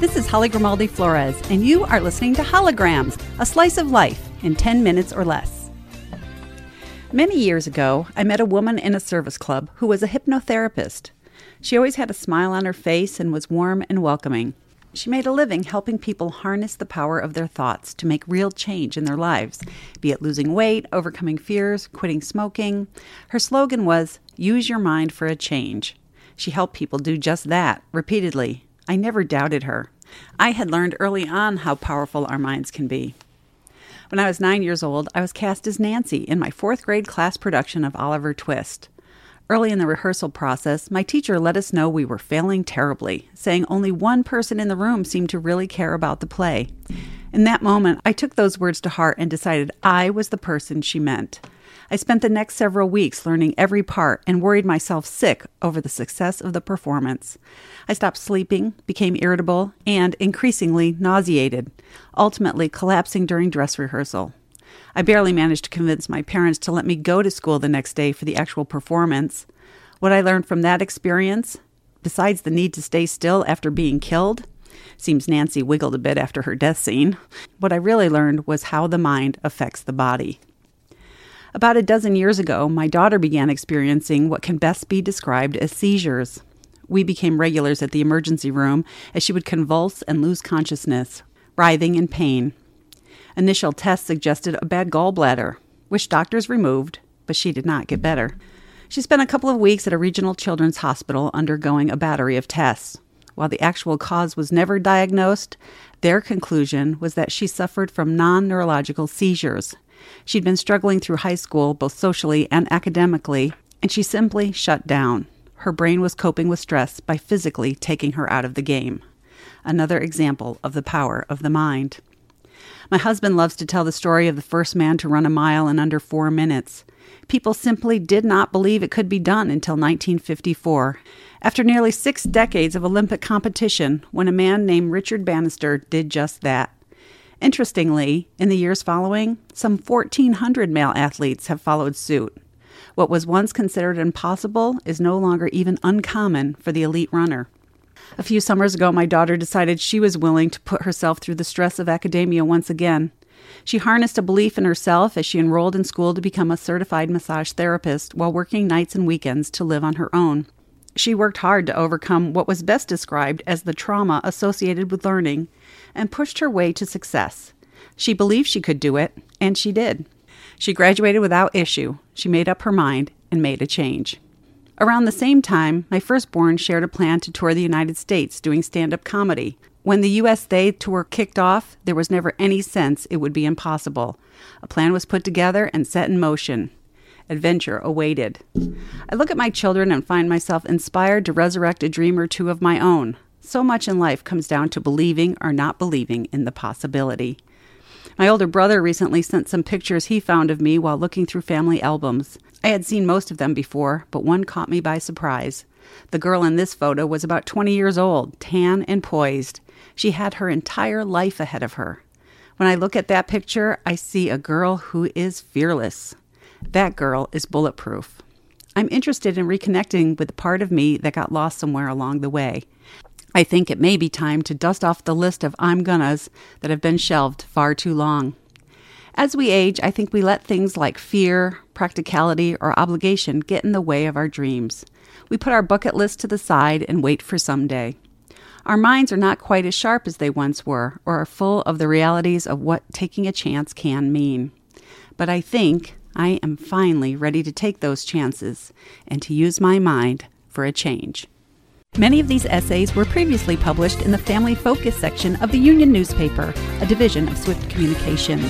This is Holly Grimaldi Flores, and you are listening to Holograms, a slice of life in 10 minutes or less. Many years ago, I met a woman in a service club who was a hypnotherapist. She always had a smile on her face and was warm and welcoming. She made a living helping people harness the power of their thoughts to make real change in their lives, be it losing weight, overcoming fears, quitting smoking. Her slogan was, Use your mind for a change. She helped people do just that repeatedly. I never doubted her. I had learned early on how powerful our minds can be. When I was nine years old, I was cast as Nancy in my fourth grade class production of Oliver Twist. Early in the rehearsal process, my teacher let us know we were failing terribly, saying only one person in the room seemed to really care about the play. In that moment, I took those words to heart and decided I was the person she meant. I spent the next several weeks learning every part and worried myself sick over the success of the performance. I stopped sleeping, became irritable, and increasingly nauseated, ultimately collapsing during dress rehearsal. I barely managed to convince my parents to let me go to school the next day for the actual performance. What I learned from that experience, besides the need to stay still after being killed, seems Nancy wiggled a bit after her death scene. What I really learned was how the mind affects the body. About a dozen years ago, my daughter began experiencing what can best be described as seizures. We became regulars at the emergency room as she would convulse and lose consciousness, writhing in pain. Initial tests suggested a bad gallbladder, which doctors removed, but she did not get better. She spent a couple of weeks at a regional children's hospital undergoing a battery of tests. While the actual cause was never diagnosed, their conclusion was that she suffered from non neurological seizures. She'd been struggling through high school, both socially and academically, and she simply shut down. Her brain was coping with stress by physically taking her out of the game. Another example of the power of the mind. My husband loves to tell the story of the first man to run a mile in under four minutes. People simply did not believe it could be done until 1954. After nearly six decades of Olympic competition, when a man named Richard Bannister did just that. Interestingly, in the years following, some 1,400 male athletes have followed suit. What was once considered impossible is no longer even uncommon for the elite runner. A few summers ago, my daughter decided she was willing to put herself through the stress of academia once again. She harnessed a belief in herself as she enrolled in school to become a certified massage therapist while working nights and weekends to live on her own. She worked hard to overcome what was best described as the trauma associated with learning and pushed her way to success. She believed she could do it, and she did. She graduated without issue. She made up her mind and made a change. Around the same time, my firstborn shared a plan to tour the United States doing stand up comedy. When the USA tour kicked off, there was never any sense it would be impossible. A plan was put together and set in motion. Adventure awaited. I look at my children and find myself inspired to resurrect a dream or two of my own. So much in life comes down to believing or not believing in the possibility. My older brother recently sent some pictures he found of me while looking through family albums. I had seen most of them before, but one caught me by surprise. The girl in this photo was about 20 years old, tan and poised. She had her entire life ahead of her. When I look at that picture, I see a girl who is fearless. That girl is bulletproof. I'm interested in reconnecting with the part of me that got lost somewhere along the way. I think it may be time to dust off the list of I'm gonnas that have been shelved far too long. As we age, I think we let things like fear, practicality, or obligation get in the way of our dreams. We put our bucket list to the side and wait for someday. Our minds are not quite as sharp as they once were, or are full of the realities of what taking a chance can mean. But I think I am finally ready to take those chances and to use my mind for a change. Many of these essays were previously published in the Family Focus section of the Union newspaper, a division of Swift Communications.